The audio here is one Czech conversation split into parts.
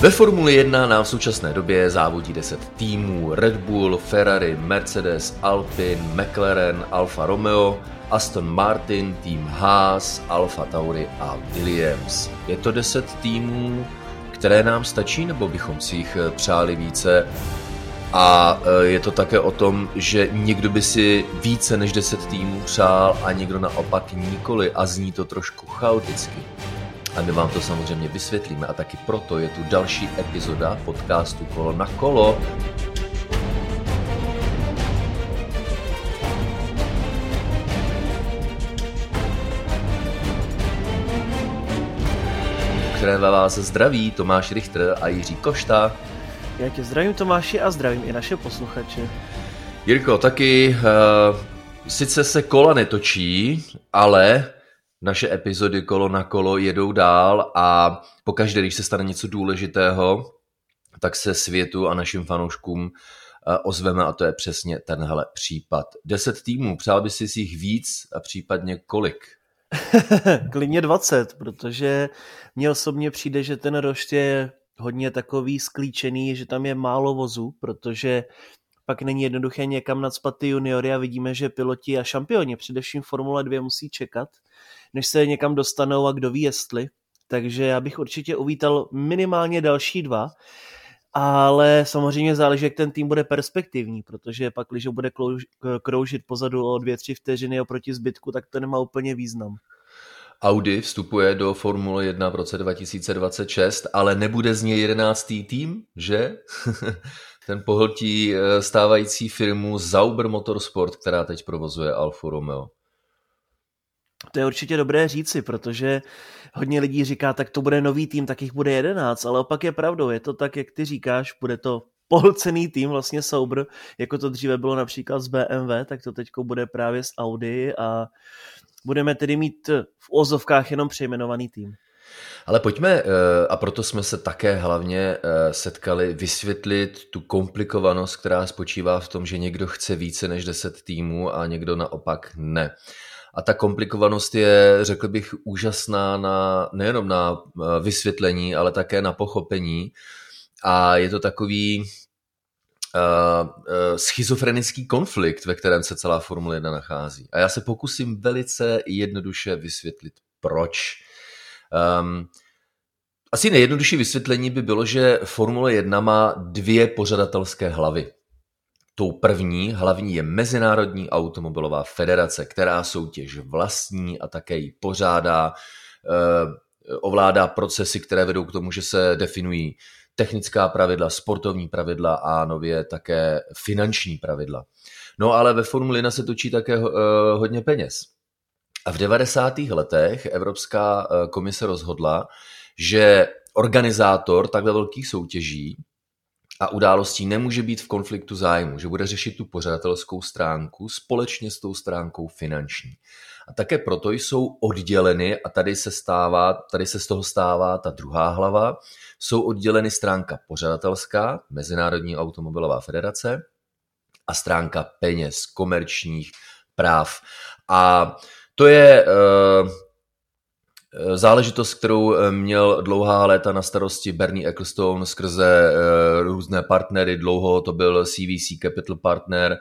Ve Formuli 1 nám v současné době závodí 10 týmů Red Bull, Ferrari, Mercedes, Alpine, McLaren, Alfa Romeo, Aston Martin, tým Haas, Alfa Tauri a Williams. Je to 10 týmů, které nám stačí, nebo bychom si jich eh, přáli více? A eh, je to také o tom, že někdo by si více než 10 týmů přál a někdo naopak nikoli a zní to trošku chaoticky. A my vám to samozřejmě vysvětlíme a taky proto je tu další epizoda podcastu Kolo na kolo. které vás zdraví Tomáš Richter a Jiří Košta. Já tě zdravím Tomáši a zdravím i naše posluchače. Jirko, taky uh, sice se kola netočí, ale naše epizody kolo na kolo jedou dál a pokaždé, když se stane něco důležitého, tak se světu a našim fanouškům eh, ozveme a to je přesně tenhle případ. Deset týmů, přál by si jich víc a případně kolik? Klidně 20, protože mně osobně přijde, že ten rošt je hodně takový sklíčený, že tam je málo vozu, protože pak není jednoduché někam nadspat ty juniory a vidíme, že piloti a šampioni, především Formule 2, musí čekat, než se někam dostanou a kdo ví jestli. Takže já bych určitě uvítal minimálně další dva, ale samozřejmě záleží, jak ten tým bude perspektivní, protože pak, když ho bude kroužit pozadu o dvě, tři vteřiny oproti zbytku, tak to nemá úplně význam. Audi vstupuje do Formule 1 v roce 2026, ale nebude z něj jedenáctý tým, že? Ten pohltí eh, stávající firmu Zauber Motorsport, která teď provozuje Alfa Romeo. To je určitě dobré říci, protože hodně lidí říká, tak to bude nový tým, tak jich bude jedenáct, ale opak je pravdou, je to tak, jak ty říkáš, bude to polcený tým, vlastně Sauber, jako to dříve bylo například z BMW, tak to teď bude právě z Audi a budeme tedy mít v ozovkách jenom přejmenovaný tým. Ale pojďme, eh, a proto jsme se také hlavně eh, setkali, vysvětlit tu komplikovanost, která spočívá v tom, že někdo chce více než 10 týmů a někdo naopak ne. A ta komplikovanost je, řekl bych, úžasná na, nejenom na eh, vysvětlení, ale také na pochopení. A je to takový uh, uh, schizofrenický konflikt, ve kterém se celá Formule 1 nachází. A já se pokusím velice jednoduše vysvětlit, proč. Um, asi nejjednodušší vysvětlení by bylo, že Formule 1 má dvě pořadatelské hlavy. Tou první, hlavní je Mezinárodní automobilová federace, která soutěž vlastní a také ji pořádá, eh, ovládá procesy, které vedou k tomu, že se definují technická pravidla, sportovní pravidla a nově také finanční pravidla. No ale ve Formuli 1 se točí také eh, hodně peněz. A v 90. letech Evropská eh, komise rozhodla, že organizátor takhle velkých soutěží a událostí nemůže být v konfliktu zájmu, že bude řešit tu pořadatelskou stránku společně s tou stránkou finanční. A také proto jsou odděleny, a tady se, stává, tady se z toho stává ta druhá hlava, jsou odděleny stránka pořadatelská, Mezinárodní automobilová federace, a stránka peněz, komerčních práv. A to je Eh, záležitost, kterou eh, měl dlouhá léta na starosti Bernie Ecclestone skrze eh, různé partnery, dlouho to byl CVC Capital Partner,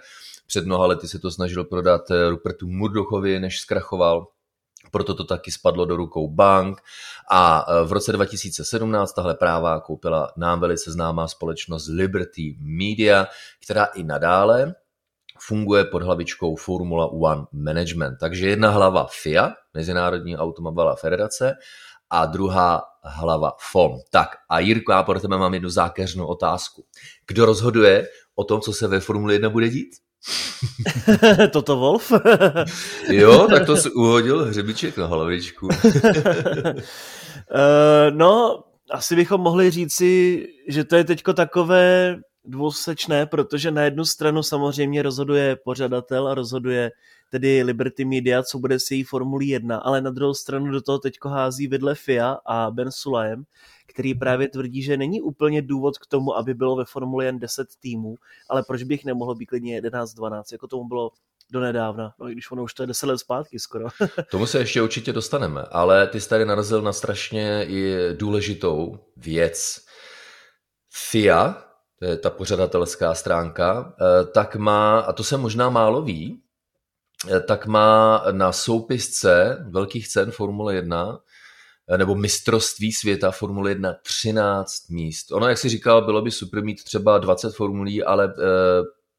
před mnoha lety se to snažil prodat Rupertu Murdochovi, než zkrachoval, proto to taky spadlo do rukou bank. A v roce 2017 tahle práva koupila nám velice známá společnost Liberty Media, která i nadále funguje pod hlavičkou Formula One Management. Takže jedna hlava FIA, Mezinárodní automobilová federace, a druhá hlava FOM. Tak a Jirko, já pro tebe mám jednu zákeřnou otázku. Kdo rozhoduje o tom, co se ve Formule 1 bude dít? Toto Wolf? jo, tak to si uhodil hřebiček na hlavičku. uh, no, asi bychom mohli říci, že to je teďko takové dvousečné, protože na jednu stranu samozřejmě rozhoduje pořadatel a rozhoduje tedy Liberty Media, co bude s její Formulí 1, ale na druhou stranu do toho teďko hází vedle FIA a Ben Sulajem, který právě tvrdí, že není úplně důvod k tomu, aby bylo ve Formuli jen 10 týmů, ale proč bych nemohlo být klidně 11-12, jako tomu bylo do nedávna, no i když ono už to je 10 let zpátky skoro. Tomu se ještě určitě dostaneme, ale ty jsi tady narazil na strašně i důležitou věc, FIA, to je ta pořadatelská stránka, eh, tak má, a to se možná málo ví, eh, tak má na soupisce velkých cen Formule 1 eh, nebo mistrovství světa Formule 1 13 míst. Ono, jak si říkal, bylo by super mít třeba 20 formulí, ale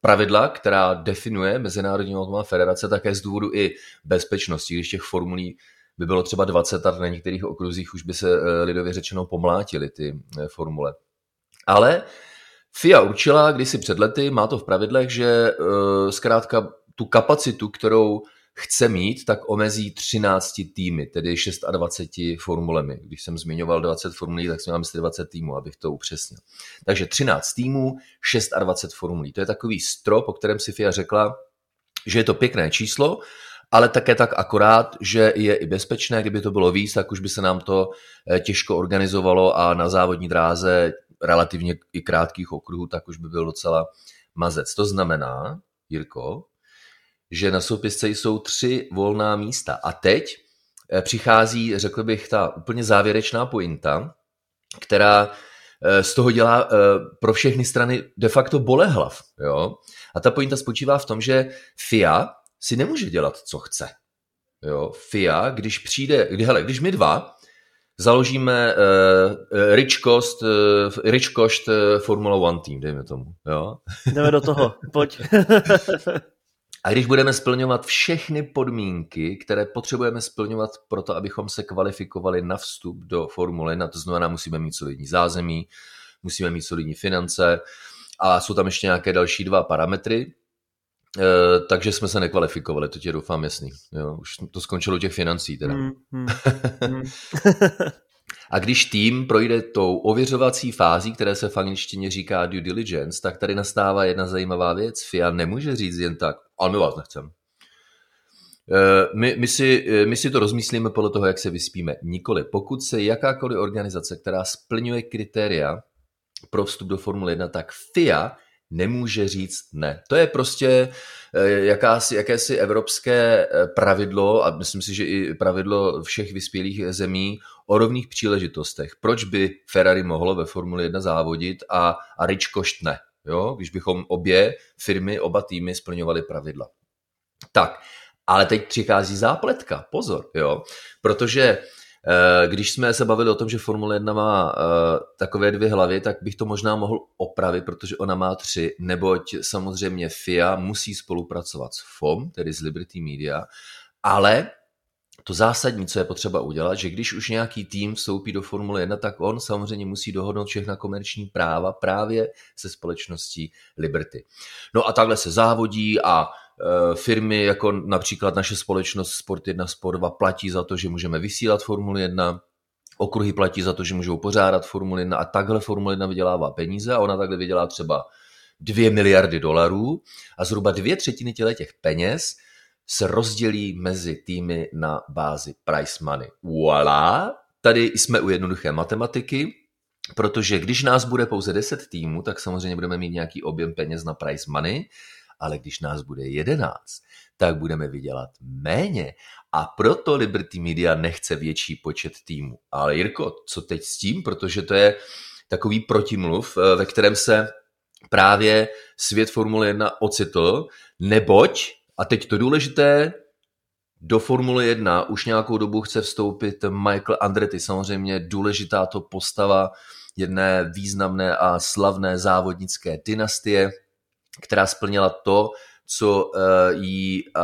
pravidla, která definuje Mezinárodní automobilová federace, také z důvodu i bezpečnosti, když těch formulí by bylo třeba 20 a na některých okruzích už by se lidově řečeno pomlátily ty formule. Ale FIA určila kdysi před lety, má to v pravidlech, že uh, zkrátka tu kapacitu, kterou chce mít, tak omezí 13 týmy, tedy 26 formulemi. Když jsem zmiňoval 20 formulí, tak jsem mám 20 týmů, abych to upřesnil. Takže 13 týmů, 26 formulí. To je takový strop, o kterém si FIA řekla, že je to pěkné číslo, ale také tak akorát, že je i bezpečné, kdyby to bylo víc, tak už by se nám to eh, těžko organizovalo a na závodní dráze relativně i krátkých okruhů, tak už by byl docela mazec. To znamená, Jirko, že na soupisce jsou tři volná místa. A teď eh, přichází, řekl bych, ta úplně závěrečná pointa, která eh, z toho dělá eh, pro všechny strany de facto bolehlav. Jo? A ta pointa spočívá v tom, že FIA si nemůže dělat, co chce. Jo? FIA, když přijde, kdy, hele, když my dva založíme uh, Rich Cost, uh, Rich Cost uh, Formula One tým, dejme tomu. Jo? Jdeme do toho, pojď. A když budeme splňovat všechny podmínky, které potřebujeme splňovat pro to, abychom se kvalifikovali na vstup do Formule 1, to znamená, musíme mít solidní zázemí, musíme mít solidní finance a jsou tam ještě nějaké další dva parametry, Eh, takže jsme se nekvalifikovali, to tě doufám jasný. Jo, už to skončilo těch financí teda. Mm, mm, mm. A když tým projde tou ověřovací fází, které se v angličtině říká due diligence, tak tady nastává jedna zajímavá věc. FIA nemůže říct jen tak, ale my vás nechcem. Eh, my, my, si, eh, my si to rozmyslíme podle toho, jak se vyspíme. Nikoli. Pokud se jakákoliv organizace, která splňuje kritéria pro vstup do Formule 1, tak FIA nemůže říct ne. To je prostě eh, jakási, jakési evropské eh, pravidlo a myslím si, že i pravidlo všech vyspělých zemí o rovných příležitostech. Proč by Ferrari mohlo ve Formuli 1 závodit a, a Rich Košt ne? Jo? Když bychom obě firmy, oba týmy splňovaly pravidla. Tak, ale teď přichází zápletka, pozor, jo? protože když jsme se bavili o tom, že Formule 1 má eh, takové dvě hlavy, tak bych to možná mohl opravit, protože ona má tři, neboť samozřejmě FIA musí spolupracovat s FOM, tedy s Liberty Media, ale to zásadní, co je potřeba udělat, že když už nějaký tým vstoupí do Formule 1, tak on samozřejmě musí dohodnout všechna komerční práva právě se společností Liberty. No a takhle se závodí a Eh, firmy jako například naše společnost Sport 1, Sport 2 platí za to, že můžeme vysílat Formuli 1, okruhy platí za to, že můžou pořádat Formuli 1 a takhle Formule 1 vydělává peníze a ona takhle vydělá třeba 2 miliardy dolarů a zhruba dvě třetiny těch peněz se rozdělí mezi týmy na bázi price money. Voilà, tady jsme u jednoduché matematiky, protože když nás bude pouze 10 týmů, tak samozřejmě budeme mít nějaký objem peněz na price money, ale když nás bude jedenáct, tak budeme vydělat méně. A proto Liberty Media nechce větší počet týmů. Ale Jirko, co teď s tím? Protože to je takový protimluv, eh, ve kterém se právě svět Formule 1 ocitl, neboť, a teď to důležité, do Formule 1 už nějakou dobu chce vstoupit Michael Andretti, samozřejmě důležitá to postava jedné významné a slavné závodnické dynastie, která splnila to, co uh, jí uh,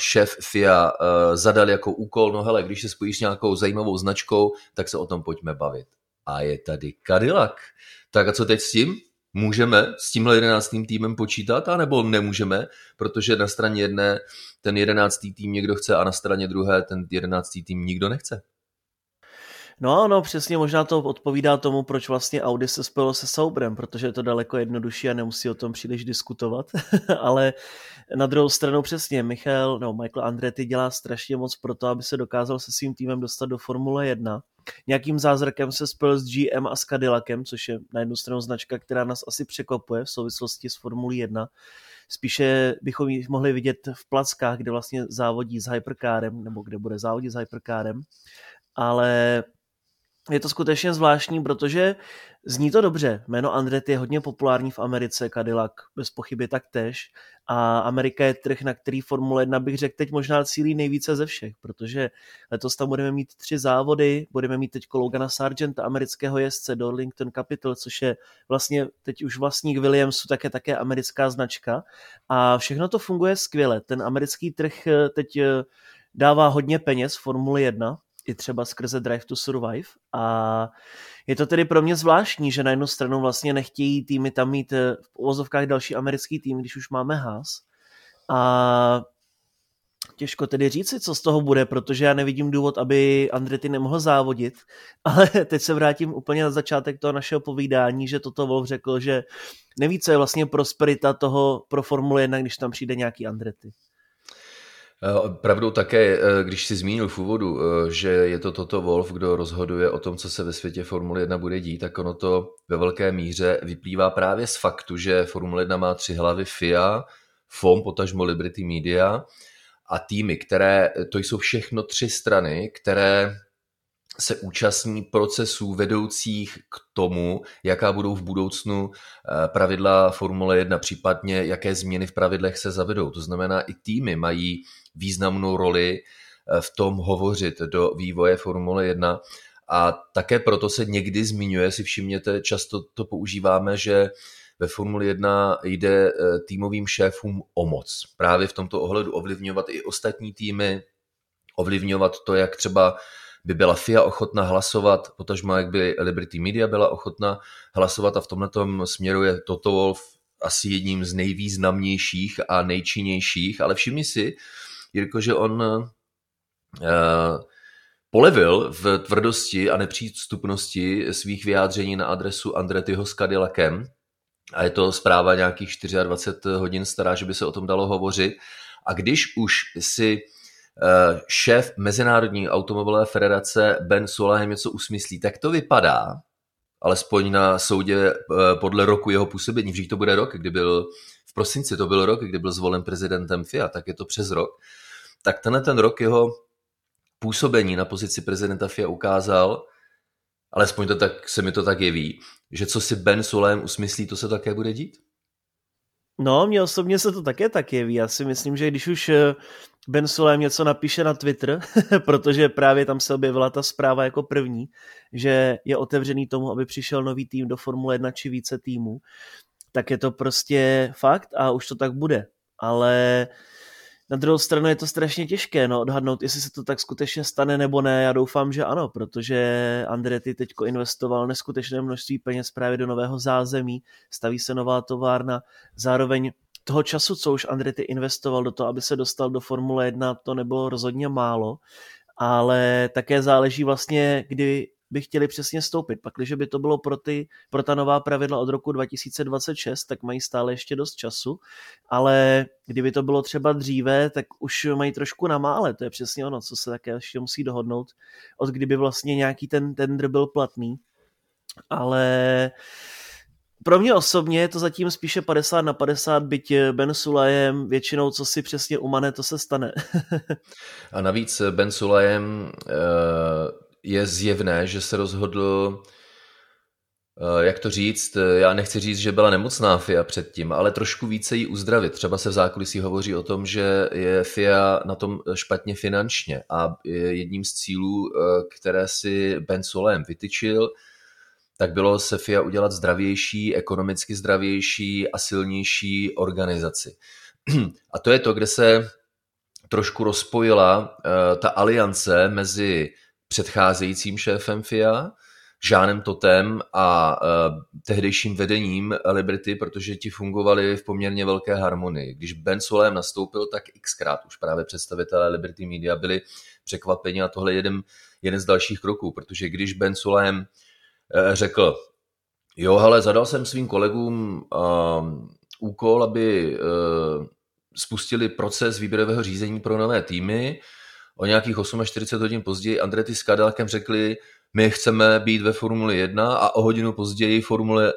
šéf FIA uh, zadal jako úkol, no hele, když se spojíš s nějakou zajímavou značkou, tak se o tom pojďme bavit. A je tady Cadillac. Tak a co teď s tím? Můžeme s tímhle jedenáctým týmem počítat, anebo nemůžeme, protože na straně jedné ten jedenáctý tým někdo chce a na straně druhé ten jedenáctý tým nikdo nechce. No, no, přesně možná to odpovídá tomu, proč vlastně Audi se spojilo se Saubrem, protože je to daleko jednodušší a nemusí o tom příliš diskutovat, ale na druhou stranu přesně Michal, no, Michael Andretti dělá strašně moc pro to, aby se dokázal se svým týmem dostat do Formule 1. Nějakým zázrakem se spojil s GM a s Cadillacem, což je na jednu stranu značka, která nás asi překvapuje v souvislosti s Formulí 1. Spíše bychom ji mohli vidět v plackách, kde vlastně závodí s hyperkárem, nebo kde bude závodit s hyperkárem ale je to skutečně zvláštní, protože zní to dobře. Jméno Andretti je hodně populární v Americe, Cadillac bez pochyby taktéž. A Amerika je trh, na který Formule 1 bych řekl teď možná cílí nejvíce ze všech, protože letos tam budeme mít tři závody, budeme mít teď Logana Sargenta, amerického jezdce Darlington Capital, což je vlastně teď už vlastník Williamsu, také také americká značka. A všechno to funguje skvěle. Ten americký trh eh, teď eh, dává hodně peněz Formule 1, i třeba skrze Drive to Survive. A je to tedy pro mě zvláštní, že na jednu stranu vlastně nechtějí týmy tam mít eh, v uvozovkách další americký tým, když už máme Haas. A Těžko tedy říci, co z toho bude, protože já nevidím důvod, aby Andretti nemohl závodit, ale teď se vrátím úplně na začátek toho našeho povídání, že toto Wolf řekl, že neví, co je vlastně prosperita toho pro Formule 1, když tam přijde nějaký Andretti. Pravdou také, eh, když si zmínil v úvodu, eh, že je to Toto Wolf, kdo rozhoduje o tom, co se ve světě Formule 1 bude dít, tak ono to ve velké míře vyplývá právě z faktu, že Formule 1 má tři hlavy FIA, FOM, potažmo Liberty Media a týmy, které, to jsou všechno tři strany, které se účastní procesů vedoucích k tomu, jaká budou v budoucnu pravidla Formule 1, případně jaké změny v pravidlech se zavedou. To znamená, i týmy mají významnou roli eh, v tom hovořit do vývoje Formule 1 a také proto se někdy zmiňuje, si všimněte, často to používáme, že ve Formuli 1 jde eh, týmovým šéfům o moc. Právě v tomto ohledu ovlivňovat i ostatní týmy, ovlivňovat to, jak třeba by byla FIA ochotna hlasovat, potažmo jak by Liberty Media byla ochotna hlasovat a v tomhle směru je Toto Wolf asi jedním z nejvýznamnějších a nejčinnějších, ale všimni si, Jirko, že on uh, polevil v tvrdosti a nepřístupnosti svých vyjádření na adresu Andretyho s Cadillacem a je to zpráva nějakých 24 hodin stará, že by se o tom dalo hovořit. A když už si šéf Mezinárodní automobilové federace Ben Solahem něco usmyslí, tak to vypadá, alespoň na soudě uh, podle roku jeho působení, vždyť to bude rok, kdy byl v prosinci to byl rok, kdy byl zvolen prezidentem FIA, tak je to přes rok, tak tenhle ten rok jeho působení na pozici prezidenta FIA ukázal, alespoň to tak, se mi to tak jeví, že co si Ben Solem usmyslí, to se také bude dít? No, mně osobně se to také tak jeví. Já si myslím, že když už eh, Ben Solem něco napíše na Twitter, protože právě tam se objevila ta zpráva jako první, že je otevřený tomu, aby přišel nový tým do Formule 1 či více týmů, tak je to prostě fakt a už to tak bude. Ale uh, na druhou stranu je to strašně těžké no, odhadnout, jestli se to tak skutečně stane nebo ne. Já doufám, že ano, protože Andretti teď investoval neskutečné množství peněz právě do nového zázemí, staví se nová továrna, zároveň toho času, co už Andretti investoval do toho, aby se dostal do Formule 1, to nebylo rozhodně málo, ale také záleží vlastně, kdy by chtěli přesně stoupit. Pak, když by to bylo pro, ty, pro ta nová pravidla od roku 2026, tak mají stále ještě dost času, ale kdyby to bylo třeba dříve, tak už mají trošku na mále. To je přesně ono, co se také ještě musí dohodnout, od kdyby vlastně nějaký ten tender byl platný. Ale pro mě osobně je to zatím spíše 50 na 50, byť Ben Sulajem většinou, co si přesně umane, to se stane. A navíc Ben Sulajem uh je zjevné, že se rozhodl, eh, jak to říct, eh, já nechci říct, že byla nemocná FIA předtím, ale trošku více jí uzdravit. Třeba se v zákulisí hovoří o tom, že je FIA na tom špatně finančně a jedním z cílů, eh, které si Ben Solem vytyčil, tak bylo se FIA udělat zdravější, ekonomicky zdravější a silnější organizaci. A to je to, kde se trošku rozpojila ta aliance mezi předcházejícím šéfem FIA, Žánem Totem a uh, tehdejším vedením Liberty, protože ti fungovali v poměrně velké harmonii. Když Ben Solem nastoupil, tak xkrát už právě představitelé Liberty Media byli překvapeni a tohle je jeden, jeden z dalších kroků, protože když Ben Solem uh, řekl, jo, ale zadal jsem svým kolegům uh, úkol, aby uh, spustili proces výběrového řízení pro nové týmy, o nějakých 48 hodin později Andretti s Cadillakem řekli, my chceme být ve Formuli 1 a o hodinu později Formule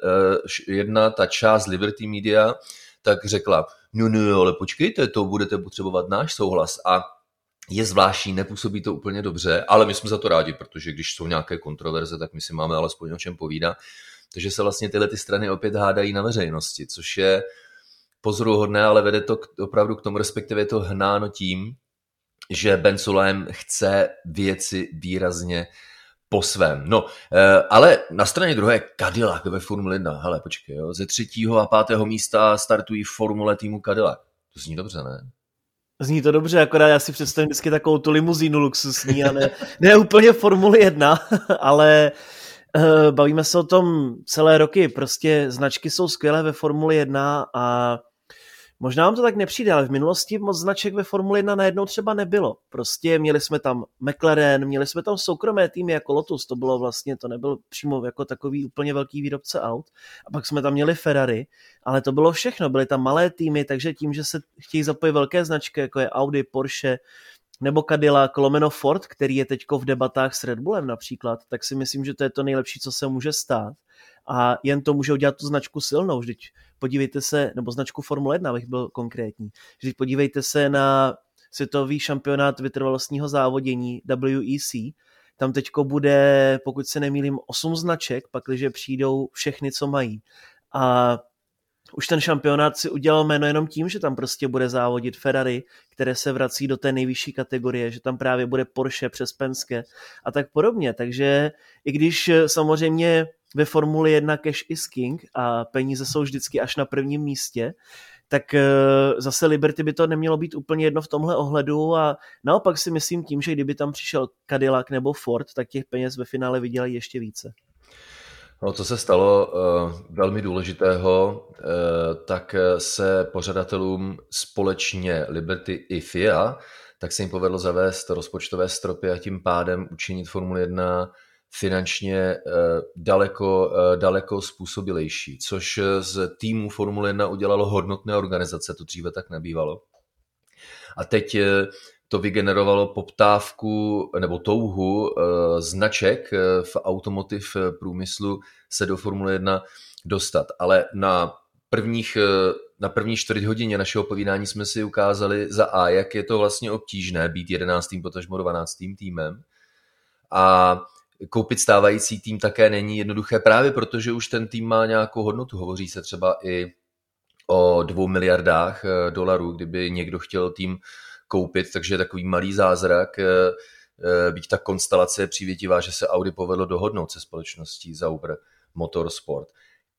1, eh, ta část Liberty Media, tak řekla, no no, ale počkejte, to budete potřebovat náš souhlas. A je zvláštní, nepůsobí to úplně dobře, ale my jsme za to rádi, protože když jsou nějaké kontroverze, tak my si máme alespoň o čem povídat. Takže se vlastně tyhle ty strany opět hádají na veřejnosti, což je pozoruhodné, ale vede to k, opravdu k tomu, respektive je to hnáno tím, že Ben Sulaim chce věci výrazně po svém. No, eh, ale na straně druhé Cadillac ve Formule 1. Hele, počkej, jo, ze třetího a pátého místa startují Formule týmu Cadillac. To zní dobře, ne? Zní to dobře, akorát já si představím vždycky takovou tu limuzínu luxusní a ne, ne úplně Formule 1, ale uh, bavíme se o tom celé roky. Prostě značky jsou skvělé ve Formuli 1 a Možná vám to tak nepřijde, ale v minulosti moc značek ve Formuli 1 najednou třeba nebylo. Prostě měli jsme tam McLaren, měli jsme tam soukromé týmy jako Lotus, to bylo vlastně, to nebyl přímo jako takový úplně velký výrobce aut. A pak jsme tam měli Ferrari, ale to bylo všechno, byly tam malé týmy, takže tím, že se chtějí zapojit velké značky, jako je Audi, Porsche, nebo Cadillac, lomeno Ford, který je teďko v debatách s Red Bullem například, tak si myslím, že to je to nejlepší, co se může stát. A jen to může udělat tu značku silnou. Vždyť podívejte se, nebo značku Formule 1, abych byl konkrétní. Vždyť podívejte se na světový šampionát vytrvalostního závodění WEC, tam teďko bude, pokud se nemýlím, 8 značek, pakliže přijdou všechny, co mají. A už ten šampionát si udělal jméno jenom tím, že tam prostě bude závodit Ferrari, které se vrací do té nejvyšší kategorie, že tam právě bude Porsche přes Penske a tak podobně. Takže i když samozřejmě ve Formuli 1 cash is king a peníze jsou vždycky až na prvním místě, tak eh, zase Liberty by to nemělo být úplně jedno v tomhle ohledu a naopak si myslím tím, že kdyby tam přišel Cadillac nebo Ford, tak těch peněz ve finále vydělají ještě více. No, co se stalo uh, velmi důležitého, uh, tak se pořadatelům společně Liberty i FIA, tak se jim povedlo zavést rozpočtové stropy a tím pádem učinit Formule 1 finančně daleko, daleko způsobilejší, což z týmu Formule 1 udělalo hodnotné organizace, to dříve tak nebývalo. A teď to vygenerovalo poptávku nebo touhu eh, značek eh, v automotiv průmyslu se do Formule 1 dostat. Ale na prvních, eh, na první čtvrt hodině našeho povídání jsme si ukázali za A, jak je to vlastně obtížné být 11. potažmo 12. týmem. A koupit stávající tým také není jednoduché právě protože už ten tým má nějakou hodnotu. Hovoří se třeba i o dvou miliardách dolarů, kdyby někdo chtěl tým koupit, takže je takový malý zázrak. Eh, eh, Být ta konstelace je přívětivá, že se Audi povedlo dohodnout se společností Zauber Motorsport.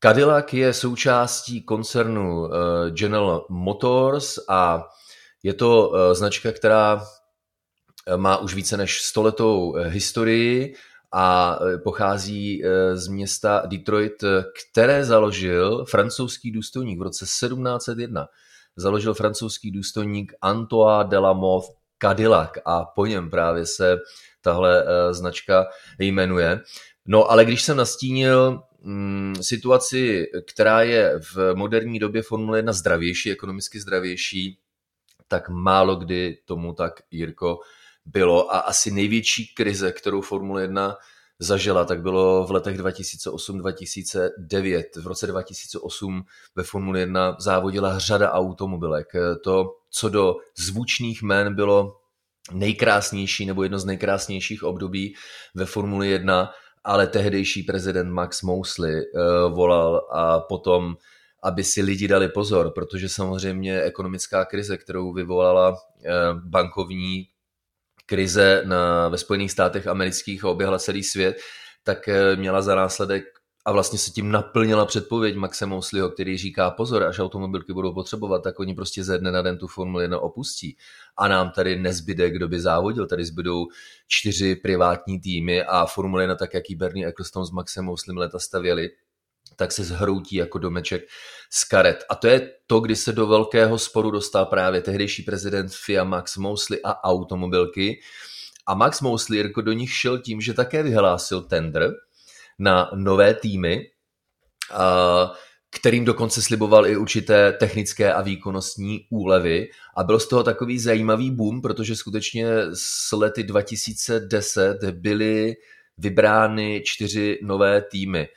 Cadillac je součástí koncernu eh, General Motors a je to značka, která má už více než stoletou historii a pochází z města Detroit, které založil francouzský důstojník v roce 1701 založil francouzský důstojník Antoine de la Mothe Cadillac a po něm právě se tahle značka jmenuje. No ale když jsem nastínil mm, situaci, která je v moderní době Formule 1 zdravější, ekonomicky zdravější, tak málo kdy tomu tak, Jirko, bylo a asi největší krize, kterou Formule 1 zažila, tak bylo v letech 2008-2009. V roce 2008 ve Formule 1 závodila řada automobilek. To, co do zvučných jmén bylo nejkrásnější nebo jedno z nejkrásnějších období ve Formuli 1, ale tehdejší prezident Max Mosley uh, volal a potom, aby si lidi dali pozor, protože samozřejmě ekonomická krize, kterou vyvolala uh, bankovní krize na, ve Spojených státech amerických a oběhla celý svět, tak eh, měla za následek a vlastně se tím naplnila předpověď Maxe Mosleyho, který říká pozor, až automobilky budou potřebovat, tak oni prostě ze dne na den tu Formuli 1 opustí. A nám tady nezbyde, kdo by závodil. Tady zbydou čtyři privátní týmy a Formule 1, tak jak ji Bernie Ecclestone s Maxem Mosleym leta stavěli, tak se zhroutí jako domeček z karet. A to je to, kdy se do velkého sporu dostal právě tehdejší prezident FIA Max Mosley a automobilky. A Max Mosley jako do nich šel tím, že také vyhlásil tender na nové týmy, kterým dokonce sliboval i určité technické a výkonnostní úlevy. A byl z toho takový zajímavý boom, protože skutečně s lety 2010 byly vybrány čtyři nové týmy.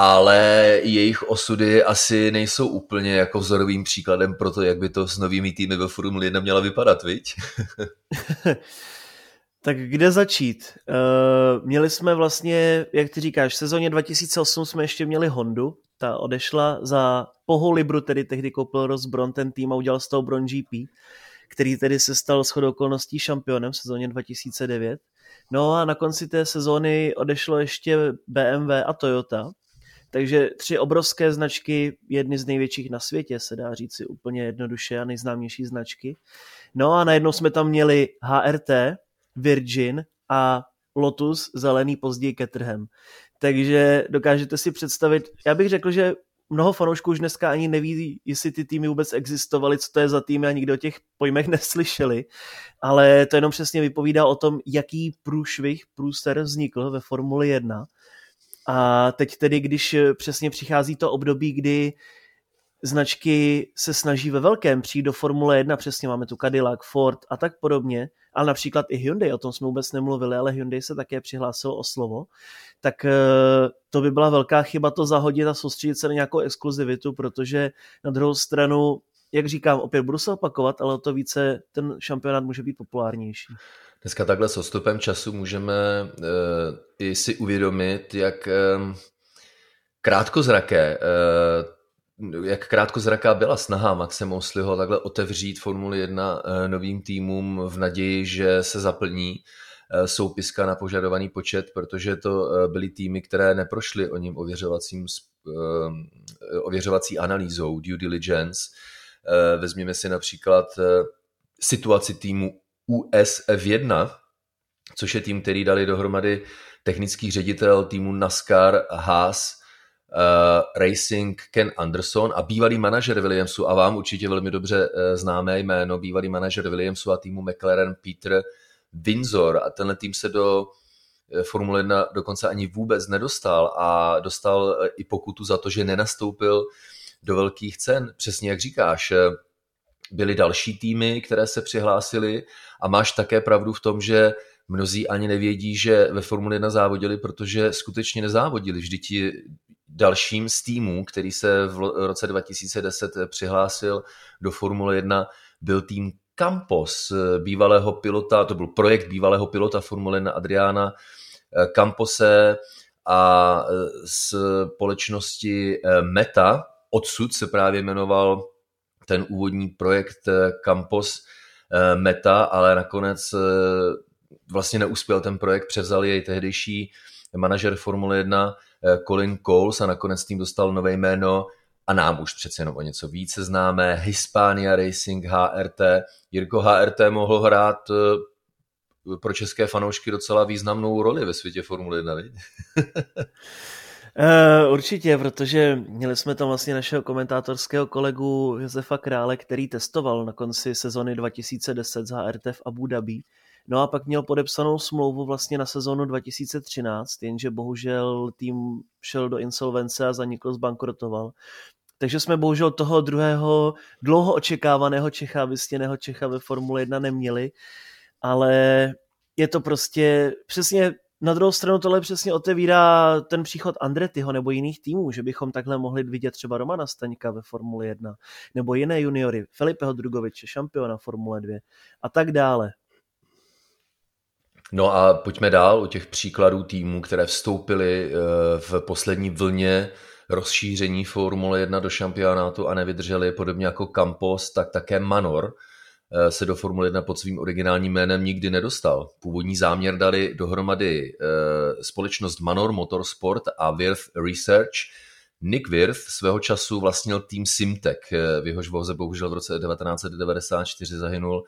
Ale jejich osudy asi nejsou úplně jako vzorovým příkladem pro to, jak by to s novými týmy ve Formule 1 měla vypadat, viď? tak kde začít? Uh, měli jsme vlastně, jak ty říkáš, v sezóně 2008 jsme ještě měli Hondu, ta odešla za Poho Libru, tedy tehdy koupil Rosbron ten tým a udělal z toho Bron GP, který tedy se stal shodou okolností šampionem v sezóně 2009. No a na konci té sezóny odešlo ještě BMW a Toyota, takže tři obrovské značky, jedny z největších na světě, se dá říci úplně jednoduše a nejznámější značky. No a najednou jsme tam měli HRT, Virgin a Lotus, zelený později Caterham. Takže dokážete si představit, já bych řekl, že mnoho fanoušků už dneska ani neví, jestli ty týmy vůbec existovaly, co to je za týmy a nikdo o těch pojmech neslyšeli, ale to jenom přesně vypovídá o tom, jaký průšvih, průser vznikl ve Formuli 1 a teď tedy, když přesně přichází to období, kdy značky se snaží ve velkém přijít do Formule 1, přesně máme tu Cadillac, Ford a tak podobně, ale například i Hyundai, o tom jsme vůbec nemluvili, ale Hyundai se také přihlásil o slovo, tak eh, to by byla velká chyba to zahodit a soustředit se na nějakou exkluzivitu, protože na druhou stranu, jak říkám, opět budu se opakovat, ale o to více ten šampionát může být populárnější. Dneska takhle s odstupem času můžeme uh, i si uvědomit, jak uh, krátkozraké, uh, jak krátkozraká byla snaha Maxe Mosleyho takhle otevřít Formuli 1 uh, novým týmům v naději, že se zaplní soupiska na požadovaný počet, protože to byly týmy, které neprošly o ním ověřovacím, ověřovací analýzou, due diligence. Vezměme si například situaci týmu US F1, což je tým, který dali dohromady technický ředitel týmu NASCAR Haas uh, Racing Ken Anderson a bývalý manažer Williamsu a vám určitě velmi dobře uh, známé jméno, bývalý manažer Williamsu a týmu McLaren Peter Windsor a tenhle tým se do eh, Formule 1 dokonce ani vůbec nedostal a dostal i pokutu za to, že nenastoupil do velkých cen. Přesně jak říkáš, byly další týmy, které se přihlásily a máš také pravdu v tom, že mnozí ani nevědí, že ve Formule 1 závodili, protože skutečně nezávodili. Vždyť dalším z týmů, který se v roce 2010 přihlásil do Formule 1, byl tým Campos, bývalého pilota, to byl projekt bývalého pilota Formule 1 Adriana Campose a společnosti Meta, odsud se právě jmenoval ten úvodní projekt eh, Campus eh, Meta, ale nakonec eh, vlastně neuspěl ten projekt, převzal jej tehdejší manažer Formule 1 Colin Coles a nakonec tým dostal nové jméno a nám už přece jenom o něco více známé, Hispania Racing HRT. Jirko HRT mohl hrát pro české fanoušky docela významnou roli ve světě Formule 1, Uh, určitě, protože měli jsme tam vlastně našeho komentátorského kolegu Josefa Krále, který testoval na konci sezony 2010 za HRT v Abu Dhabi. No a pak měl podepsanou smlouvu vlastně na sezonu 2013, jenže bohužel tým šel do insolvence a zanikl, zbankrotoval. Takže jsme bohužel toho druhého dlouho očekávaného Čecha, vystěného Čecha ve Formule 1 neměli, ale je to prostě přesně na druhou stranu tohle přesně otevírá ten příchod Andretyho nebo jiných týmů, že bychom takhle mohli vidět třeba Romana Staňka ve Formule 1 nebo jiné juniory, Filipeho Drugoviče, šampiona Formule 2 a tak dále. No a pojďme dál u těch příkladů týmů, které vstoupily eh, v poslední vlně rozšíření Formule 1 do šampionátu a nevydrželi podobně jako Campos, tak také Manor, se do Formule 1 pod svým originálním jménem nikdy nedostal. Původní záměr dali dohromady eh, společnost Manor Motorsport a Wirth Research. Nick Wirth svého času vlastnil tým Simtek, eh, v jehož voze bohužel v roce 1994 zahynul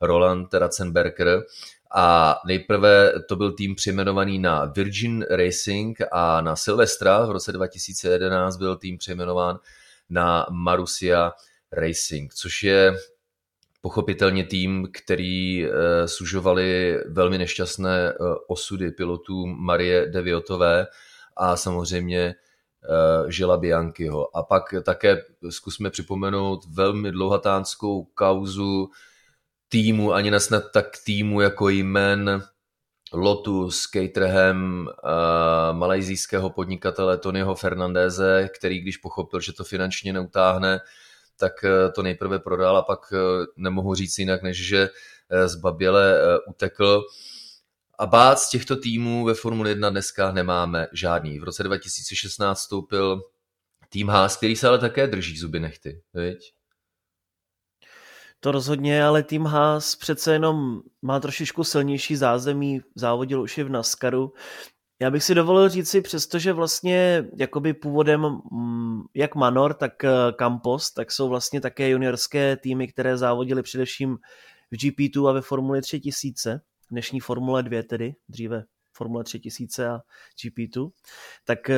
Roland Ratzenberger. A nejprve to byl tým přejmenovaný na Virgin Racing a na Silvestra v roce 2011 byl tým přejmenován na Marussia Racing, což je pochopitelně tým, který uh, sužovali velmi nešťastné uh, osudy pilotů Marie Deviotové a samozřejmě uh, Žila Bianchiho. A pak také zkusme připomenout velmi dlouhatánskou kauzu týmu, ani nesnad tak týmu jako jmen Lotus, Caterham, malajzijského podnikatele Tonyho Fernandéze, který když pochopil, že to finančně neutáhne, tak to nejprve prodal a pak nemohu říct jinak, než že zbaběle utekl. A bát z těchto týmů ve Formule 1 dneska nemáme žádný. V roce 2016 vstoupil tým Haas, který se ale také drží zuby nechty, viď? To rozhodně, ale tým Haas přece jenom má trošičku silnější zázemí, závodil už i v NASCARu. Já bych si dovolil říct si, přestože vlastně jakoby původem mm, jak Manor, tak eh, Campos, tak jsou vlastně také juniorské týmy, které závodily především v GP2 a ve Formuli 3000, dnešní Formule 2 tedy, dříve Formule 3000 a GP2, tak eh,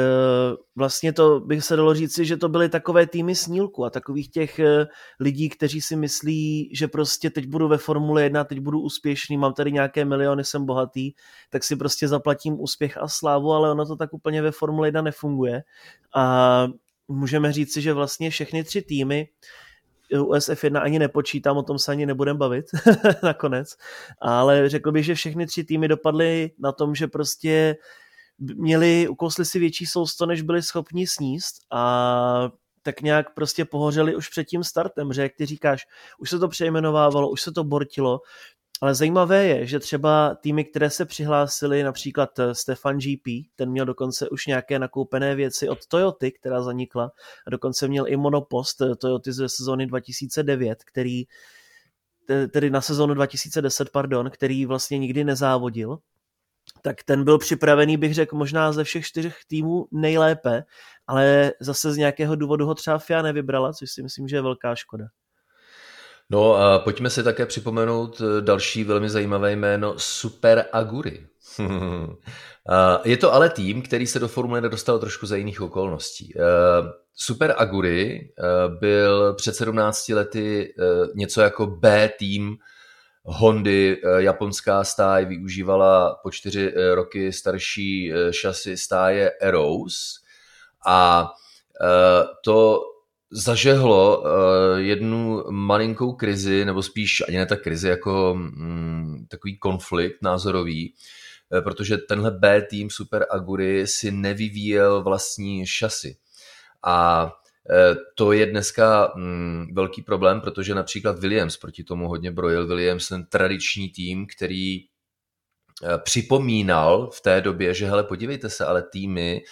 vlastně to bych se dalo říci, že to byly takové týmy snílku a takových těch eh, lidí, kteří si myslí, že prostě teď budu ve Formule 1, teď budu úspěšný, mám tady nějaké miliony, jsem bohatý, tak si prostě zaplatím úspěch a slávu, ale ono to tak úplně ve Formule 1 nefunguje. A můžeme říci, že vlastně všechny tři týmy USF1 ani nepočítám, o tom se ani nebudem bavit nakonec, ale řekl bych, že všechny tři týmy dopadly na tom, že prostě měli, ukousli si větší sousto, než byli schopni sníst a tak nějak prostě pohořeli už před tím startem, že jak ty říkáš, už se to přejmenovávalo, už se to bortilo ale zajímavé je, že třeba týmy, které se přihlásily, například eh, Stefan GP, ten měl dokonce už nějaké nakoupené věci od Toyoty, která zanikla, a dokonce měl i monopost eh, Toyoty ze sezóny 2009, který tedy na sezónu 2010, pardon, který vlastně nikdy nezávodil, tak ten byl připravený, bych řekl, možná ze všech čtyřech týmů nejlépe, ale zase z nějakého důvodu ho třeba FIA nevybrala, což si myslím, že je velká škoda. No a pojďme si také připomenout eh, další velmi zajímavé jméno Super Aguri. je to ale tým, který se do Formule dostal trošku za jiných okolností. Eh, Super Aguri eh, byl před 17 lety něco jako B tým Hondy, japonská stáj využívala po čtyři roky starší šasy stáje Eros a to zažehlo uh, jednu malinkou krizi, nebo spíš ani ne tak krizi, jako mm, takový konflikt názorový, uh, protože tenhle B tým Super Agury si nevyvíjel vlastní šasy. A uh, to je dneska mm, velký problém, protože například Williams proti tomu hodně brojil. Williams ten tradiční tým, který připomínal v té době, že hele, podívejte se, ale týmy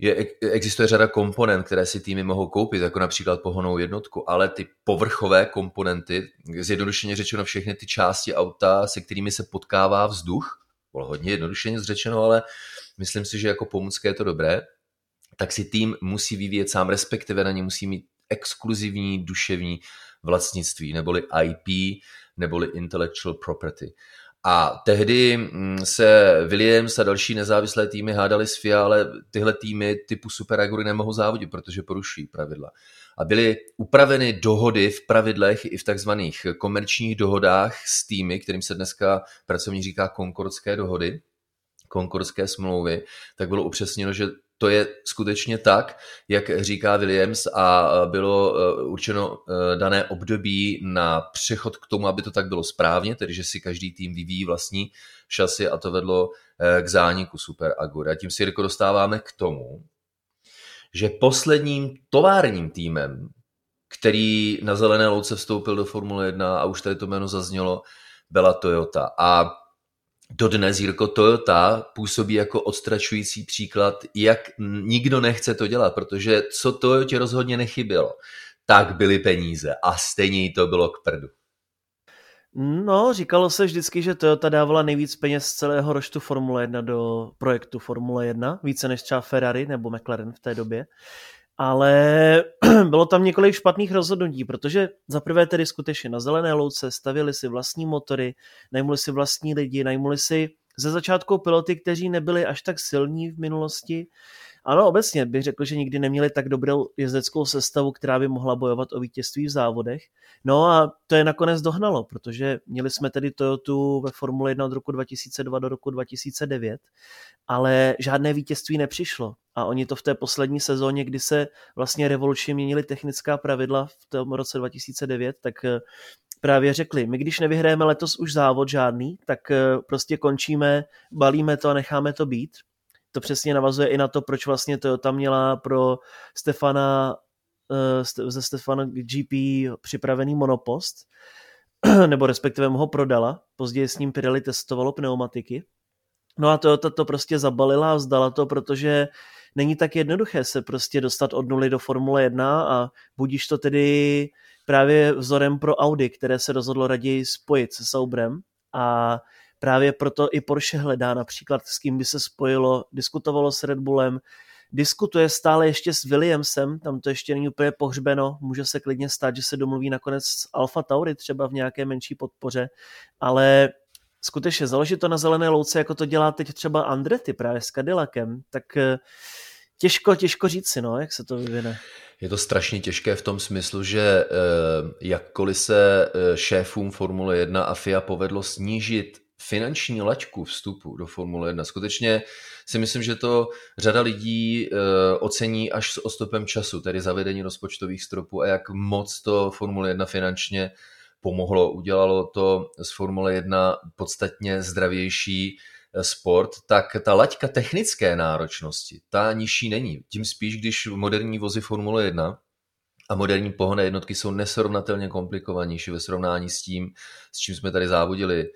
je, existuje řada komponent, které si týmy mohou koupit, jako například pohonou jednotku, ale ty povrchové komponenty, zjednodušeně řečeno všechny ty části auta, se kterými se potkává vzduch, bylo hodně jednodušeně zřečeno, ale myslím si, že jako pomůcka je to dobré, tak si tým musí vyvíjet sám, respektive na ně musí mít exkluzivní duševní vlastnictví, neboli IP, neboli intellectual property. A tehdy mm, se Williams a další nezávislé týmy hádali s FIA, ale tyhle týmy typu Super Aguri nemohou závodit, protože poruší pravidla. A byly upraveny dohody v pravidlech i v takzvaných komerčních dohodách s týmy, kterým se dneska pracovní říká konkordské dohody, konkordské smlouvy, tak bylo upřesněno, že to je skutečně tak, jak říká Williams a bylo e, určeno e, dané období na přechod k tomu, aby to tak bylo správně, tedy že si každý tým vyvíjí vlastní šasy a to vedlo e, k zániku Super Agury. A tím si jako dostáváme k tomu, že posledním továrním týmem, který na zelené louce vstoupil do Formule 1 a už tady to jméno zaznělo, byla Toyota. A dodnes Jirko Toyota působí jako odstračující příklad, jak nikdo nechce to dělat, protože co Toyotě rozhodně nechybělo, tak byly peníze a stejně jí to bylo k prdu. No, říkalo se vždycky, že Toyota dávala nejvíc peněz z celého roštu Formule 1 do projektu Formule 1, více než třeba Ferrari nebo McLaren v té době ale bylo tam několik špatných rozhodnutí, protože za prvé tedy skutečně na zelené louce stavili si vlastní motory, najmuli si vlastní lidi, najmuli si ze začátku piloty, kteří nebyli až tak silní v minulosti. Ano, obecně bych řekl, že nikdy neměli tak dobrou jezdeckou sestavu, která by mohla bojovat o vítězství v závodech. No a to je nakonec dohnalo, protože měli jsme tedy Toyotu ve Formule 1 od roku 2002 do roku 2009, ale žádné vítězství nepřišlo. A oni to v té poslední sezóně, kdy se vlastně revolučně měnili technická pravidla v tom roce 2009, tak eh, právě řekli, my když nevyhrajeme letos už závod žádný, tak eh, prostě končíme, balíme to a necháme to být. To přesně navazuje i na to, proč vlastně to tam měla pro Stefana eh, ze Stefana GP připravený monopost, nebo respektive mu ho prodala. Později s ním Pirelli testovalo pneumatiky. No a Toyota to prostě zabalila a vzdala to, protože není tak jednoduché se prostě dostat od nuly do Formule 1 a budíš to tedy právě vzorem pro Audi, které se rozhodlo raději spojit se Saubrem a právě proto i Porsche hledá například s kým by se spojilo, diskutovalo s Red Bullem, diskutuje stále ještě s Williamsem, tam to ještě není úplně pohřbeno, může se klidně stát, že se domluví nakonec s Alfa Tauri třeba v nějaké menší podpoře, ale skutečně založit to na zelené louce, jako to dělá teď třeba Andretti právě s Cadillacem, tak eh, těžko, těžko říct si, no, jak se to vyvine. Je to strašně těžké v tom smyslu, že eh, jakkoliv se eh, šéfům Formule 1 a FIA povedlo snížit finanční laťku vstupu do Formule 1, skutečně si myslím, že to řada lidí ocení až s odstupem času, tedy zavedení rozpočtových stropů a jak moc to Formule 1 finančně pomohlo. Udělalo to z Formule 1 podstatně zdravější eh, sport, tak ta laťka technické náročnosti, ta nižší není. Tím spíš, když moderní vozy Formule 1 a moderní pohonné jednotky jsou nesrovnatelně komplikovanější ve srovnání s tím, s čím jsme tady závodili,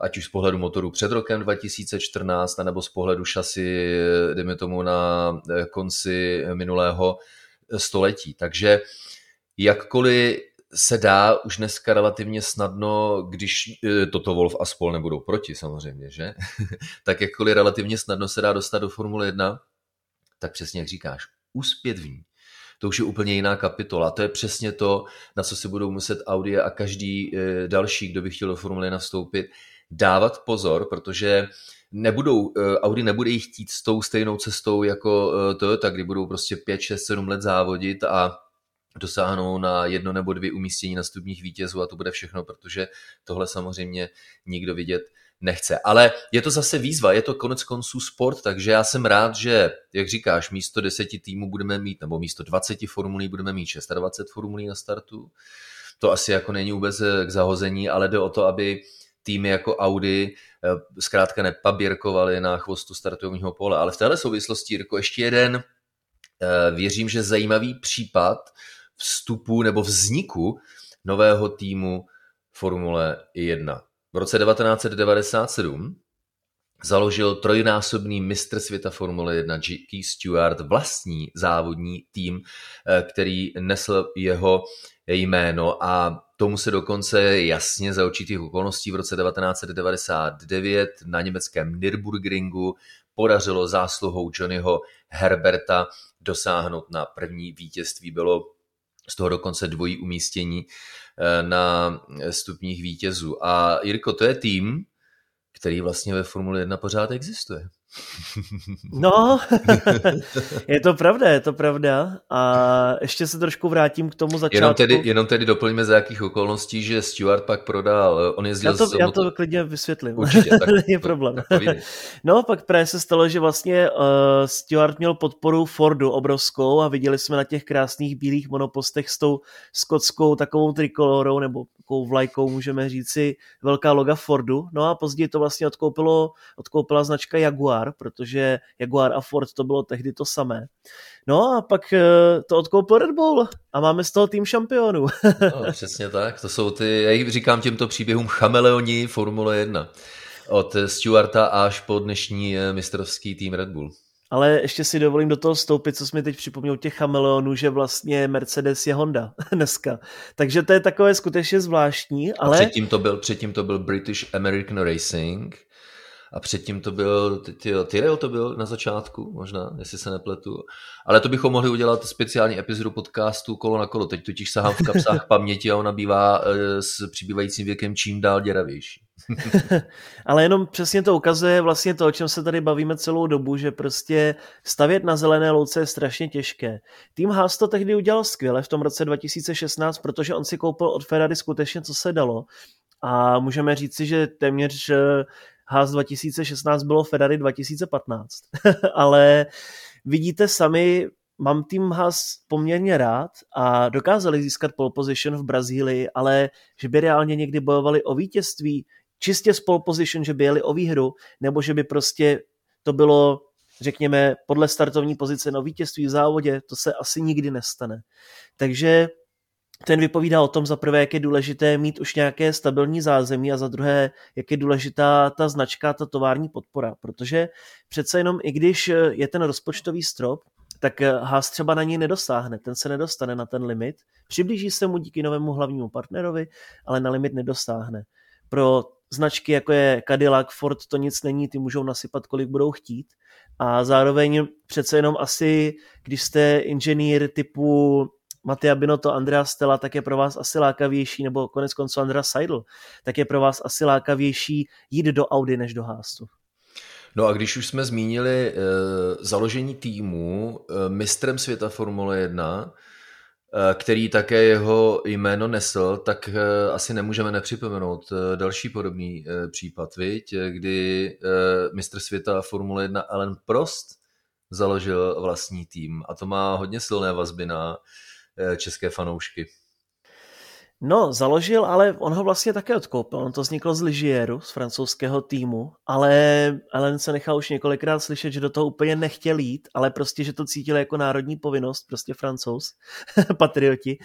ať už z pohledu motoru před rokem 2014, nebo z pohledu šasy, eh, dejme tomu na eh, konci minulého století. Takže jakkoliv se dá už dneska relativně snadno, když e, toto Wolf a spol nebudou proti samozřejmě, že? tak jakkoliv relativně snadno se dá dostat do Formule 1, tak přesně jak říkáš, uspět v ní. To už je úplně jiná kapitola. To je přesně to, na co si budou muset Audi a každý e, další, kdo by chtěl do Formule 1 vstoupit, dávat pozor, protože nebudou, e, Audi nebude jich chtít s tou stejnou cestou jako Toyota, kdy budou prostě 5, 6, 7 let závodit a dosáhnou na jedno nebo dvě umístění na stupních vítězů a to bude všechno, protože tohle samozřejmě nikdo vidět nechce. Ale je to zase výzva, je to konec konců sport, takže já jsem rád, že, jak říkáš, místo deseti týmů budeme mít, nebo místo 20 formulí budeme mít 26 formulí na startu. To asi jako není vůbec eh, k zahození, ale jde o to, aby týmy jako Audi eh, zkrátka nepaběrkovaly na chvostu startovního pole. Ale v téhle souvislosti, Jirko, ještě jeden, eh, věřím, že zajímavý případ, vstupu nebo vzniku nového týmu Formule 1. V roce 1997 založil trojnásobný mistr světa Formule 1 J.K. Stewart vlastní závodní tým, eh, který nesl jeho jméno a tomu se dokonce jasně za určitých okolností v roce 1999 na německém Nürburgringu podařilo zásluhou Johnnyho Herberta dosáhnout na první vítězství. Bylo z toho dokonce dvojí umístění eh, na stupních vítězů. A Jirko, to je tým, který vlastně ve Formule 1 pořád existuje. No, je to pravda, je to pravda. A ještě se trošku vrátím k tomu začátku. Jenom tedy, jenom tedy doplňme za jakých okolností, že Stuart pak prodal, on jezdil... Já to, já to klidně vysvětlím. Určitě, tak, je problém. Tak no, pak právě se stalo, že vlastně uh, Stuart měl podporu Fordu obrovskou a viděli jsme na těch krásných bílých monopostech s tou skotskou takovou trikolorou nebo takovou vlajkou, můžeme říci, velká loga Fordu. No a později to vlastně odkoupilo, odkoupila značka Jaguar protože Jaguar a Ford to bylo tehdy to samé. No a pak eh, to odkoupil Red Bull a máme z toho tým šampionů. no, přesně tak, to jsou ty, já říkám těmto příběhům chameleoni Formule 1. Od Stewarta až po dnešní eh, mistrovský tým Red Bull. Ale ještě si dovolím do toho vstoupit, co jsme teď připomněl těch chameleonů, že vlastně Mercedes je Honda dneska. Takže to je takové skutečně zvláštní, ale... A předtím to byl, předtím to byl British American Racing, a předtím to byl, Tyrell to byl na začátku, možná, jestli se nepletu. Ale to bychom mohli udělat speciální epizodu podcastu Kolo na kolo. Teď totiž sahám v kapsách paměti a ona bývá e, s přibývajícím věkem čím dál děravější. Ale jenom přesně to ukazuje vlastně to, o čem se tady bavíme celou dobu, že prostě stavět na zelené louce je strašně těžké. Tým Haas to tehdy udělal skvěle v tom roce 2016, protože on si koupil od Ferrari skutečně, co se dalo. A můžeme říci, že téměř Haas 2016 bylo Ferrari 2015. Ale vidíte sami, mám tým Haas poměrně rád a dokázali získat pole position v Brazílii, ale že by reálně někdy bojovali o vítězství, čistě z pole position, že by jeli o výhru, nebo že by prostě to bylo, řekněme, podle startovní pozice na vítězství v závodě, to se asi nikdy nestane. Takže ten vypovídá o tom za prvé, jak je důležité mít už nějaké stabilní zázemí a za druhé, jak je důležitá ta značka, ta tovární podpora, protože přece jenom i když je ten rozpočtový strop, tak Haas třeba na něj nedosáhne, ten se nedostane na ten limit, přiblíží se mu díky novému hlavnímu partnerovi, ale na limit nedosáhne. Pro značky, jako je Cadillac, Ford, to nic není, ty můžou nasypat, kolik budou chtít. A zároveň přece jenom asi, když jste inženýr typu Matia Binotto, Andrea Stella, tak je pro vás asi lákavější, nebo konec konců Andrea Seidel, tak je pro vás asi lákavější jít do Audi než do Haastu. No a když už jsme zmínili e, založení týmu e, mistrem světa Formule 1, e, který také jeho jméno nesl, tak e, asi nemůžeme nepřipomenout e, další podobný případ, viď? kdy mistr světa Formule 1 Alan Prost založil vlastní tým a to má hodně silné vazby na Eh, české fanoušky. No, založil, ale on ho vlastně také odkoupil. On to vzniklo z Ligieru, z francouzského týmu, ale Ellen se nechal už několikrát slyšet, že do toho úplně nechtěl jít, ale prostě, že to cítil jako národní povinnost, prostě francouz, patrioti.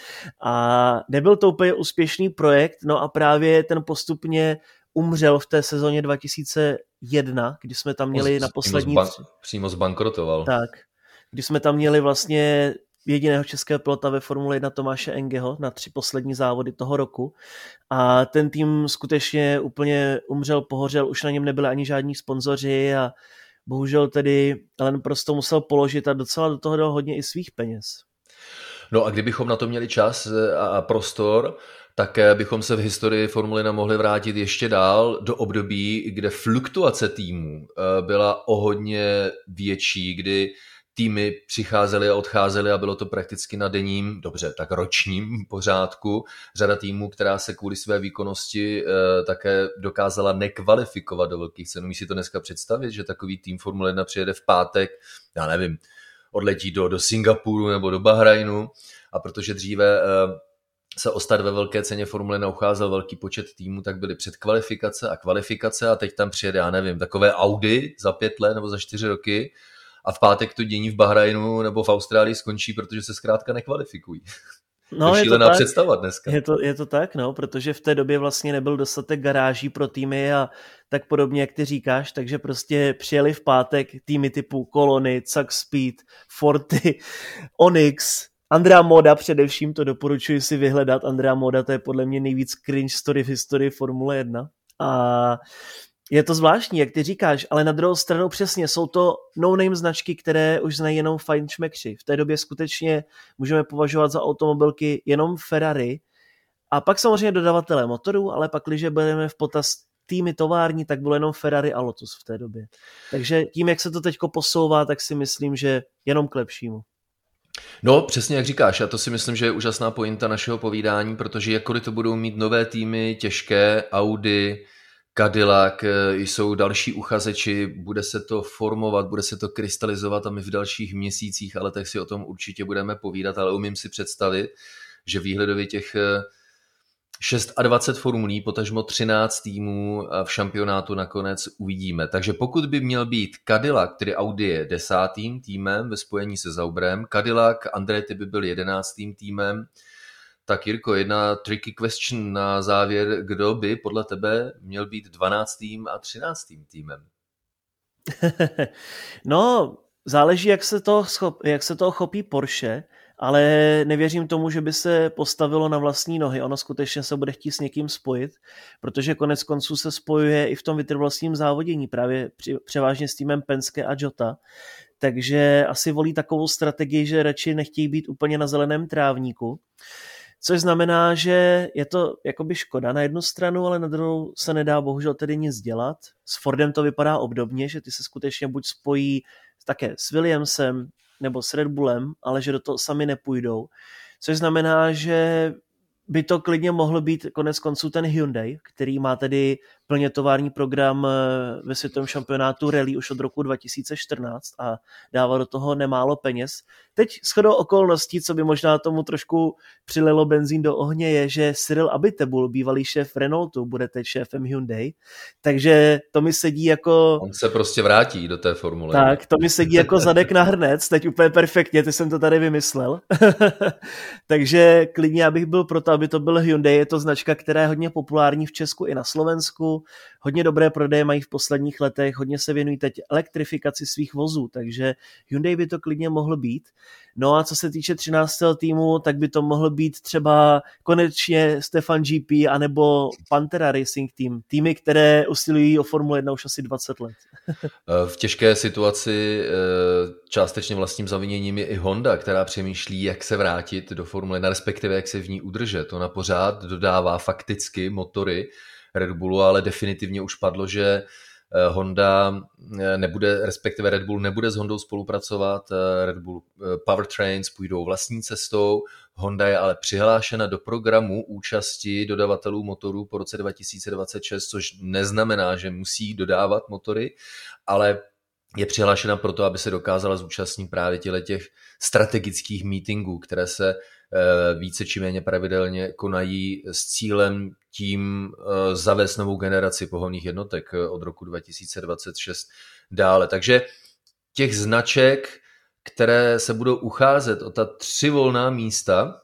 A nebyl to úplně úspěšný projekt, no a právě ten postupně umřel v té sezóně 2001, kdy jsme tam měli na poslední... Přímo, zban- přímo zbankrotoval. Tak, když jsme tam měli vlastně jediného českého pilota ve Formule 1 Tomáše Engeho na tři poslední závody toho roku a ten tým skutečně úplně umřel, pohořel, už na něm nebyli ani žádní sponzoři a bohužel tedy Ellen prostě musel položit a docela do toho dal hodně i svých peněz. No a kdybychom na to měli čas a prostor, tak bychom se v historii Formule 1 mohli vrátit ještě dál do období, kde fluktuace týmů eh, byla o hodně větší, kdy týmy přicházely a odcházely a bylo to prakticky na denním, dobře, tak ročním pořádku. Řada týmů, která se kvůli své výkonnosti e, také dokázala nekvalifikovat do velkých cen. Můžeš si to dneska představit, že takový tým Formule 1 přijede v pátek, já nevím, odletí do, do Singapuru nebo do Bahrajnu a protože dříve e, se o start ve velké ceně Formule ucházel velký počet týmů, tak byly předkvalifikace a kvalifikace a teď tam přijede, já nevím, takové Audi za pět let nebo za čtyři roky a v pátek to dění v Bahrajnu nebo v Austrálii skončí, protože se zkrátka nekvalifikují. No, to je to představa dneska. Je to, je to tak, no, protože v té době vlastně nebyl dostatek garáží pro týmy a tak podobně, jak ty říkáš, takže prostě přijeli v pátek týmy typu Kolony, Cuck Speed, Forty, Onyx, Andrea Moda především, to doporučuji si vyhledat. Andrea Moda to je podle mě nejvíc cringe story v historii Formule 1. A je to zvláštní, jak ty říkáš, ale na druhou stranu přesně jsou to no-name značky, které už znají jenom fajnšmekři. V té době skutečně můžeme považovat za automobilky jenom Ferrari a pak samozřejmě dodavatelé motorů, ale pak, když budeme v potaz týmy tovární, tak bylo jenom Ferrari a Lotus v té době. Takže tím, jak se to teď posouvá, tak si myslím, že jenom k lepšímu. No, přesně jak říkáš, a to si myslím, že je úžasná pointa našeho povídání, protože jakkoliv to budou mít nové týmy, těžké, Audi, Cadillac, eh, jsou další uchazeči, bude se to formovat, bude se to krystalizovat a my v dalších měsících ale tak si o tom určitě budeme povídat, ale umím si představit, že výhledově těch 26 eh, formulí, potažmo 13 týmů v šampionátu nakonec uvidíme. Takže pokud by měl být Cadillac, který Audi je desátým týmem ve spojení se Zaubrem, Cadillac, Andretti by byl jedenáctým týmem, tak Jirko, jedna tricky question na závěr. Kdo by podle tebe měl být 12. a 13. týmem? no, záleží, jak se, to schop, jak se toho chopí Porsche, ale nevěřím tomu, že by se postavilo na vlastní nohy. Ono skutečně se bude chtít s někým spojit, protože konec konců se spojuje i v tom vytrvalostním závodění, právě při, převážně s týmem Penske a Jota. Takže asi volí takovou strategii, že radši nechtějí být úplně na zeleném trávníku. Což znamená, že je to jakoby škoda na jednu stranu, ale na druhou se nedá bohužel tedy nic dělat. S Fordem to vypadá obdobně, že ty se skutečně buď spojí také s Williamsem nebo s Red Bullem, ale že do toho sami nepůjdou. Což znamená, že by to klidně mohlo být konec konců ten Hyundai, který má tedy plně tovární program eh, ve světovém šampionátu rally už od roku 2014 a dává do toho nemálo peněz. Teď shodou okolností, co by možná tomu trošku přililo benzín do ohně, je, že Cyril Abitebul, bývalý šéf Renaultu, bude teď šéfem Hyundai, takže to mi sedí jako... On se prostě vrátí do té formule. Tak, to mi sedí jako zadek na hrnec, teď úplně perfektně, ty jsem to tady vymyslel. takže klidně, abych byl proto, aby to byl Hyundai, je to značka, která je hodně populární v Česku i na Slovensku, hodně dobré prodeje mají v posledních letech, hodně se věnují teď elektrifikaci svých vozů, takže Hyundai by to klidně mohl být. No a co se týče 13. týmu, tak by to mohl být třeba konečně Stefan GP anebo Pantera Racing Team. Týmy, které usilují o Formule 1 už asi 20 let. v těžké situaci eh, částečně vlastním zaviněním je i Honda, která přemýšlí, jak se vrátit do Formule 1, respektive jak se v ní udržet. Ona pořád dodává fakticky motory Red Bullu, ale definitivně už padlo, že Eh, Honda eh, nebude, respektive Red Bull nebude s Hondou spolupracovat, eh, Red Bull Powertrains půjdou vlastní cestou, Honda je ale přihlášena do programu účasti dodavatelů motorů po roce 2026, což neznamená, že musí dodávat motory, ale je přihlášena proto, aby se dokázala zúčastnit právě těch strategických meetingů, které se více či méně pravidelně konají s cílem tím eh, zavést novou generaci pohonných jednotek eh, od roku 2026 dále. Takže těch značek, které se budou ucházet o ta tři volná místa,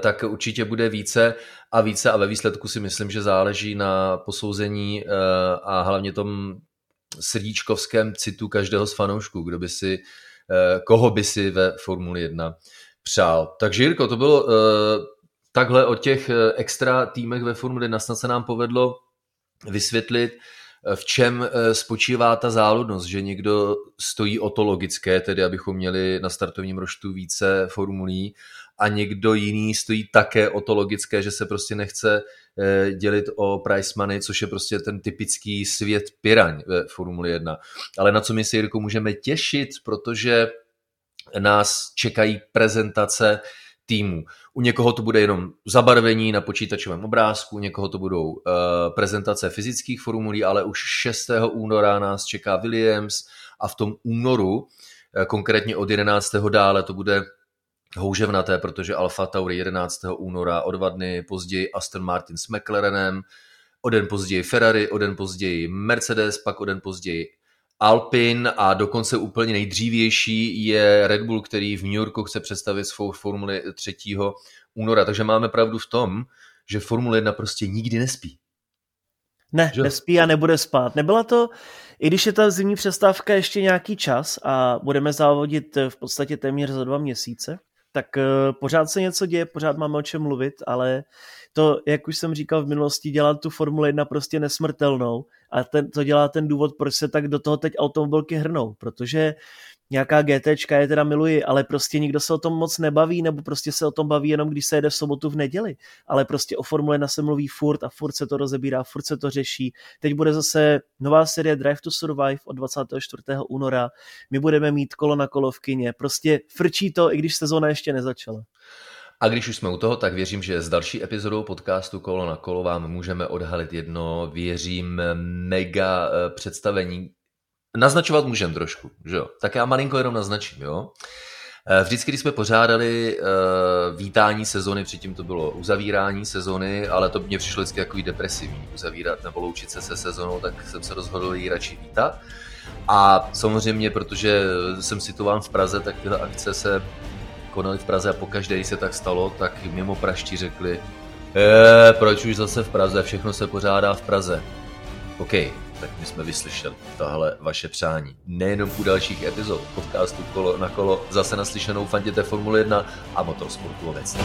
tak určitě bude více a více a ve výsledku si myslím, že záleží na posouzení a hlavně tom srdíčkovském citu každého z fanoušků, kdo by si, koho by si ve Formuli 1 přál. Takže Jirko, to bylo takhle o těch uh, extra týmech ve Formule 1. Snad se nám povedlo vysvětlit, uh, v čem uh, spočívá ta záludnost, že někdo stojí o to logické, tedy abychom měli na startovním roštu více formulí a někdo jiný stojí také o to logické, že se prostě nechce dělit o price money, což je prostě ten typický svět piraň ve Formuli 1. Ale na co my si, Jirko, můžeme těšit, protože nás čekají prezentace týmu. U někoho to bude jenom zabarvení na počítačovém obrázku, u někoho to budou uh, prezentace fyzických formulí, ale už 6. února nás čeká Williams a v tom únoru, uh, konkrétně od 11. dále, to bude houževnaté, protože Alfa Tauri 11. února, o dva dny později Aston Martin s McLarenem, o den později Ferrari, o den později Mercedes, pak o den později Alpin a dokonce úplně nejdřívější je Red Bull, který v New Yorku chce představit svou Formuli 3. února. Takže máme pravdu v tom, že Formule 1 prostě nikdy nespí. Ne, že? nespí a nebude spát. Nebyla to, i když je ta zimní přestávka ještě nějaký čas a budeme závodit v podstatě téměř za dva měsíce, tak eh, pořád se něco děje, pořád máme o čem mluvit, ale to, jak už jsem říkal v minulosti, dělat tu Formule 1 prostě nesmrtelnou a ten, to dělá ten důvod, proč se tak do toho teď automobilky hrnou, protože nějaká GT je teda miluji, ale prostě nikdo se o tom moc nebaví, nebo prostě se o tom baví jenom, když se jede v sobotu v neděli. Ale prostě o Formule 1 se mluví furt a furt se to rozebírá, furt se to řeší. Teď bude zase nová série Drive to Survive od 24. února. My budeme mít kolo na kolo v kině. Prostě frčí to, i když sezóna ještě nezačala. A když už jsme u toho, tak věřím, že s další epizodou podcastu Kolo na kolo vám můžeme odhalit jedno, věřím, mega eh, představení. Naznačovat můžeme trošku, že jo? Tak já malinko jenom naznačím, jo? Eh, vždycky, když jsme pořádali uh, vítání sezony, předtím to bylo uzavírání sezony, ale to mě přišlo vždycky jako depresivní, uzavírat nebo loučit se se sezonou, tak jsem se rozhodl ji radši vítat. A samozřejmě, protože jsem situován v Praze, tak tyhle akce se konali v Praze a pokaždé, když se tak stalo, tak mimo praští řekli, e, proč už zase v Praze, všechno se pořádá v Praze. OK, tak my jsme vyslyšeli tohle vaše přání. Nejenom u dalších epizod podcastu Kolo na kolo, zase naslyšenou fanděte Formule 1 a motorsportu obecně.